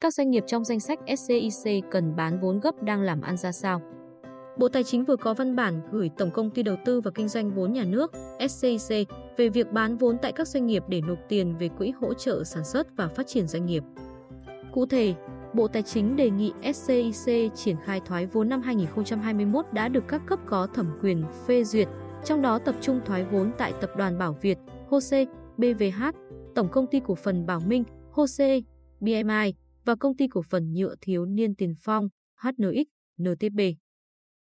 Các doanh nghiệp trong danh sách SCIC cần bán vốn gấp đang làm ăn ra sao? Bộ Tài chính vừa có văn bản gửi Tổng công ty Đầu tư và Kinh doanh vốn nhà nước SCIC về việc bán vốn tại các doanh nghiệp để nộp tiền về quỹ hỗ trợ sản xuất và phát triển doanh nghiệp. Cụ thể, Bộ Tài chính đề nghị SCIC triển khai thoái vốn năm 2021 đã được các cấp có thẩm quyền phê duyệt, trong đó tập trung thoái vốn tại Tập đoàn Bảo Việt, HOSE, BVH, Tổng công ty cổ phần Bảo Minh, HOSE, BMI và công ty cổ phần nhựa thiếu niên Tiền Phong, HNX, NTP.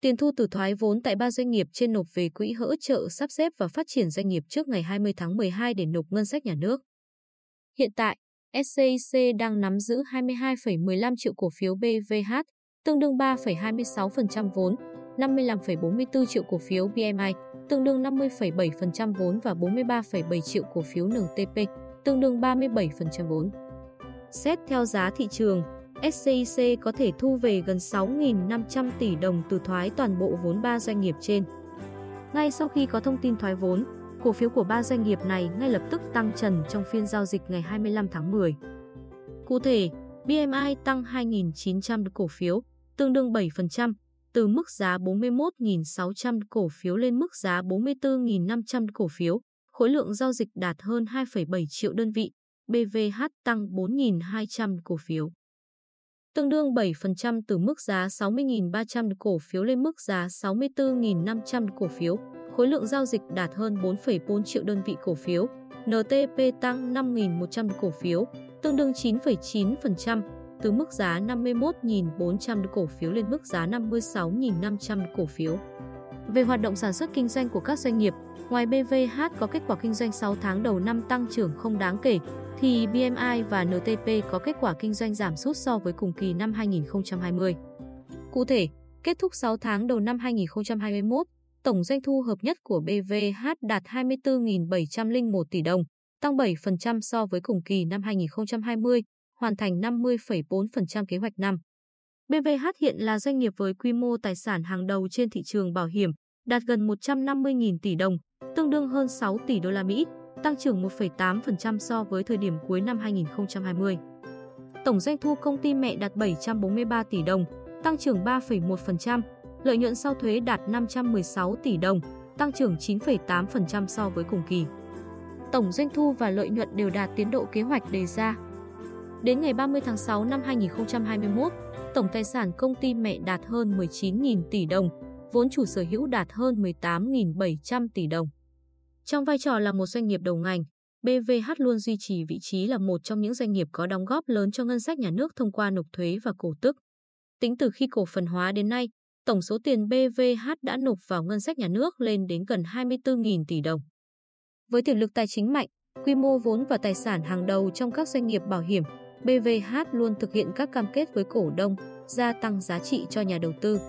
Tiền thu từ thoái vốn tại ba doanh nghiệp trên nộp về quỹ hỗ trợ sắp xếp và phát triển doanh nghiệp trước ngày 20 tháng 12 để nộp ngân sách nhà nước. Hiện tại, SCIC đang nắm giữ 22,15 triệu cổ phiếu BVH, tương đương 3,26% vốn, 55,44 triệu cổ phiếu BMI, tương đương 50,7% vốn và 43,7 triệu cổ phiếu NTP, tương đương 37% vốn. Xét theo giá thị trường, SCIC có thể thu về gần 6.500 tỷ đồng từ thoái toàn bộ vốn ba doanh nghiệp trên. Ngay sau khi có thông tin thoái vốn, cổ phiếu của ba doanh nghiệp này ngay lập tức tăng trần trong phiên giao dịch ngày 25 tháng 10. Cụ thể, BMI tăng 2.900 cổ phiếu, tương đương 7%, từ mức giá 41.600 cổ phiếu lên mức giá 44.500 cổ phiếu, khối lượng giao dịch đạt hơn 2,7 triệu đơn vị, BVH tăng 4.200 cổ phiếu. Tương đương 7% từ mức giá 60.300 cổ phiếu lên mức giá 64.500 cổ phiếu, khối lượng giao dịch đạt hơn 4,4 triệu đơn vị cổ phiếu, NTP tăng 5.100 cổ phiếu, tương đương 9,9%, từ mức giá 51.400 cổ phiếu lên mức giá 56.500 cổ phiếu. Về hoạt động sản xuất kinh doanh của các doanh nghiệp, ngoài BVH có kết quả kinh doanh 6 tháng đầu năm tăng trưởng không đáng kể, thì BMI và NTP có kết quả kinh doanh giảm sút so với cùng kỳ năm 2020. Cụ thể, kết thúc 6 tháng đầu năm 2021, tổng doanh thu hợp nhất của BVH đạt 24.701 tỷ đồng, tăng 7% so với cùng kỳ năm 2020, hoàn thành 50,4% kế hoạch năm. BVH hiện là doanh nghiệp với quy mô tài sản hàng đầu trên thị trường bảo hiểm, đạt gần 150.000 tỷ đồng, tương đương hơn 6 tỷ đô la Mỹ, tăng trưởng 1,8% so với thời điểm cuối năm 2020. Tổng doanh thu công ty mẹ đạt 743 tỷ đồng, tăng trưởng 3,1%, lợi nhuận sau thuế đạt 516 tỷ đồng, tăng trưởng 9,8% so với cùng kỳ. Tổng doanh thu và lợi nhuận đều đạt tiến độ kế hoạch đề ra. Đến ngày 30 tháng 6 năm 2021, tổng tài sản công ty mẹ đạt hơn 19.000 tỷ đồng, vốn chủ sở hữu đạt hơn 18.700 tỷ đồng. Trong vai trò là một doanh nghiệp đầu ngành, BVH luôn duy trì vị trí là một trong những doanh nghiệp có đóng góp lớn cho ngân sách nhà nước thông qua nộp thuế và cổ tức. Tính từ khi cổ phần hóa đến nay, tổng số tiền BVH đã nộp vào ngân sách nhà nước lên đến gần 24.000 tỷ đồng. Với tiềm lực tài chính mạnh, quy mô vốn và tài sản hàng đầu trong các doanh nghiệp bảo hiểm, BVH luôn thực hiện các cam kết với cổ đông, gia tăng giá trị cho nhà đầu tư.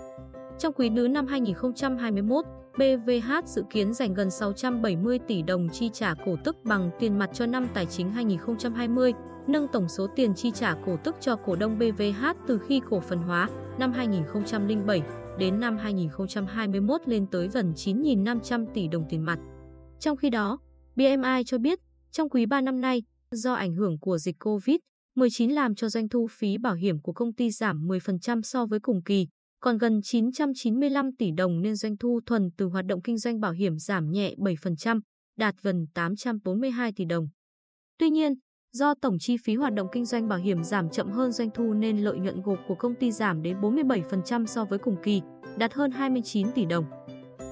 Trong quý thứ năm 2021, BVH dự kiến dành gần 670 tỷ đồng chi trả cổ tức bằng tiền mặt cho năm tài chính 2020, nâng tổng số tiền chi trả cổ tức cho cổ đông BVH từ khi cổ phần hóa năm 2007 đến năm 2021 lên tới gần 9.500 tỷ đồng tiền mặt. Trong khi đó, BMI cho biết, trong quý 3 năm nay, do ảnh hưởng của dịch Covid, 19 làm cho doanh thu phí bảo hiểm của công ty giảm 10% so với cùng kỳ, còn gần 995 tỷ đồng nên doanh thu thuần từ hoạt động kinh doanh bảo hiểm giảm nhẹ 7%, đạt gần 842 tỷ đồng. Tuy nhiên, do tổng chi phí hoạt động kinh doanh bảo hiểm giảm chậm hơn doanh thu nên lợi nhuận gộp của công ty giảm đến 47% so với cùng kỳ, đạt hơn 29 tỷ đồng.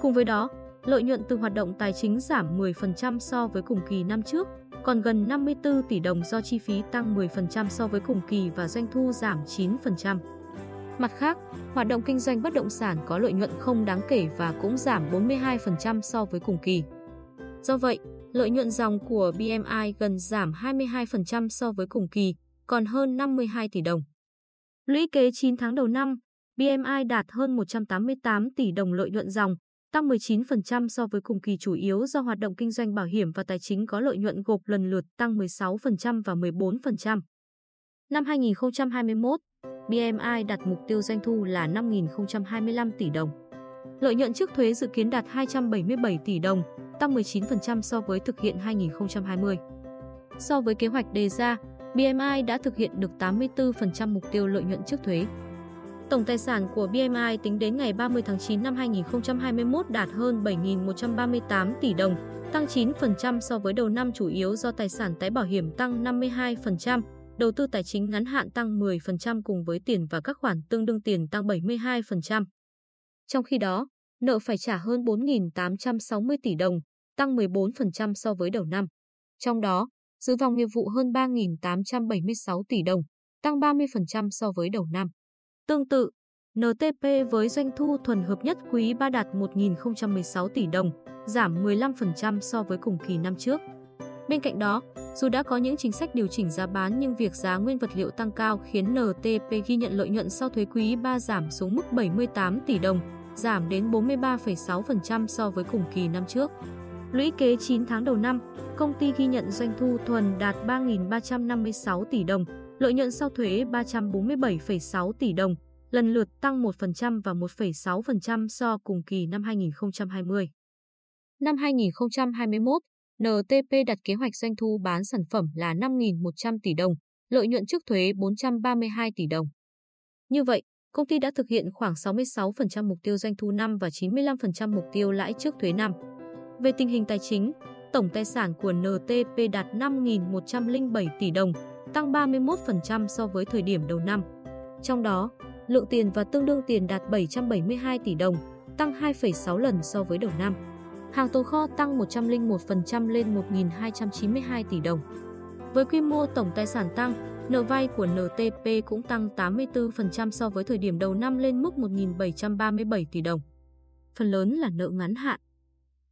Cùng với đó, lợi nhuận từ hoạt động tài chính giảm 10% so với cùng kỳ năm trước, còn gần 54 tỷ đồng do chi phí tăng 10% so với cùng kỳ và doanh thu giảm 9%. Mặt khác, hoạt động kinh doanh bất động sản có lợi nhuận không đáng kể và cũng giảm 42% so với cùng kỳ. Do vậy, lợi nhuận dòng của BMI gần giảm 22% so với cùng kỳ, còn hơn 52 tỷ đồng. Lũy kế 9 tháng đầu năm, BMI đạt hơn 188 tỷ đồng lợi nhuận dòng, tăng 19% so với cùng kỳ chủ yếu do hoạt động kinh doanh bảo hiểm và tài chính có lợi nhuận gộp lần lượt tăng 16% và 14%. Năm 2021, BMI đặt mục tiêu doanh thu là 5.025 tỷ đồng. Lợi nhuận trước thuế dự kiến đạt 277 tỷ đồng, tăng 19% so với thực hiện 2020. So với kế hoạch đề ra, BMI đã thực hiện được 84% mục tiêu lợi nhuận trước thuế. Tổng tài sản của BMI tính đến ngày 30 tháng 9 năm 2021 đạt hơn 7.138 tỷ đồng, tăng 9% so với đầu năm chủ yếu do tài sản tái bảo hiểm tăng 52%, đầu tư tài chính ngắn hạn tăng 10% cùng với tiền và các khoản tương đương tiền tăng 72%. Trong khi đó, nợ phải trả hơn 4.860 tỷ đồng, tăng 14% so với đầu năm. Trong đó, dự vòng nghiệp vụ hơn 3.876 tỷ đồng, tăng 30% so với đầu năm. Tương tự, NTP với doanh thu thuần hợp nhất quý 3 đạt 1.016 tỷ đồng, giảm 15% so với cùng kỳ năm trước. Bên cạnh đó, dù đã có những chính sách điều chỉnh giá bán nhưng việc giá nguyên vật liệu tăng cao khiến NTP ghi nhận lợi nhuận sau thuế quý 3 giảm xuống mức 78 tỷ đồng, giảm đến 43,6% so với cùng kỳ năm trước. Lũy kế 9 tháng đầu năm, công ty ghi nhận doanh thu thuần đạt 3.356 tỷ đồng, lợi nhuận sau thuế 347,6 tỷ đồng, lần lượt tăng 1% và 1,6% so cùng kỳ năm 2020. Năm 2021, NTP đặt kế hoạch doanh thu bán sản phẩm là 5.100 tỷ đồng, lợi nhuận trước thuế 432 tỷ đồng. Như vậy, công ty đã thực hiện khoảng 66% mục tiêu doanh thu năm và 95% mục tiêu lãi trước thuế năm. Về tình hình tài chính, tổng tài sản của NTP đạt 5.107 tỷ đồng, tăng 31% so với thời điểm đầu năm. Trong đó, lượng tiền và tương đương tiền đạt 772 tỷ đồng, tăng 2,6 lần so với đầu năm. Hàng tồn kho tăng 101% lên 1.292 tỷ đồng. Với quy mô tổng tài sản tăng, nợ vay của NTP cũng tăng 84% so với thời điểm đầu năm lên mức 1.737 tỷ đồng. Phần lớn là nợ ngắn hạn.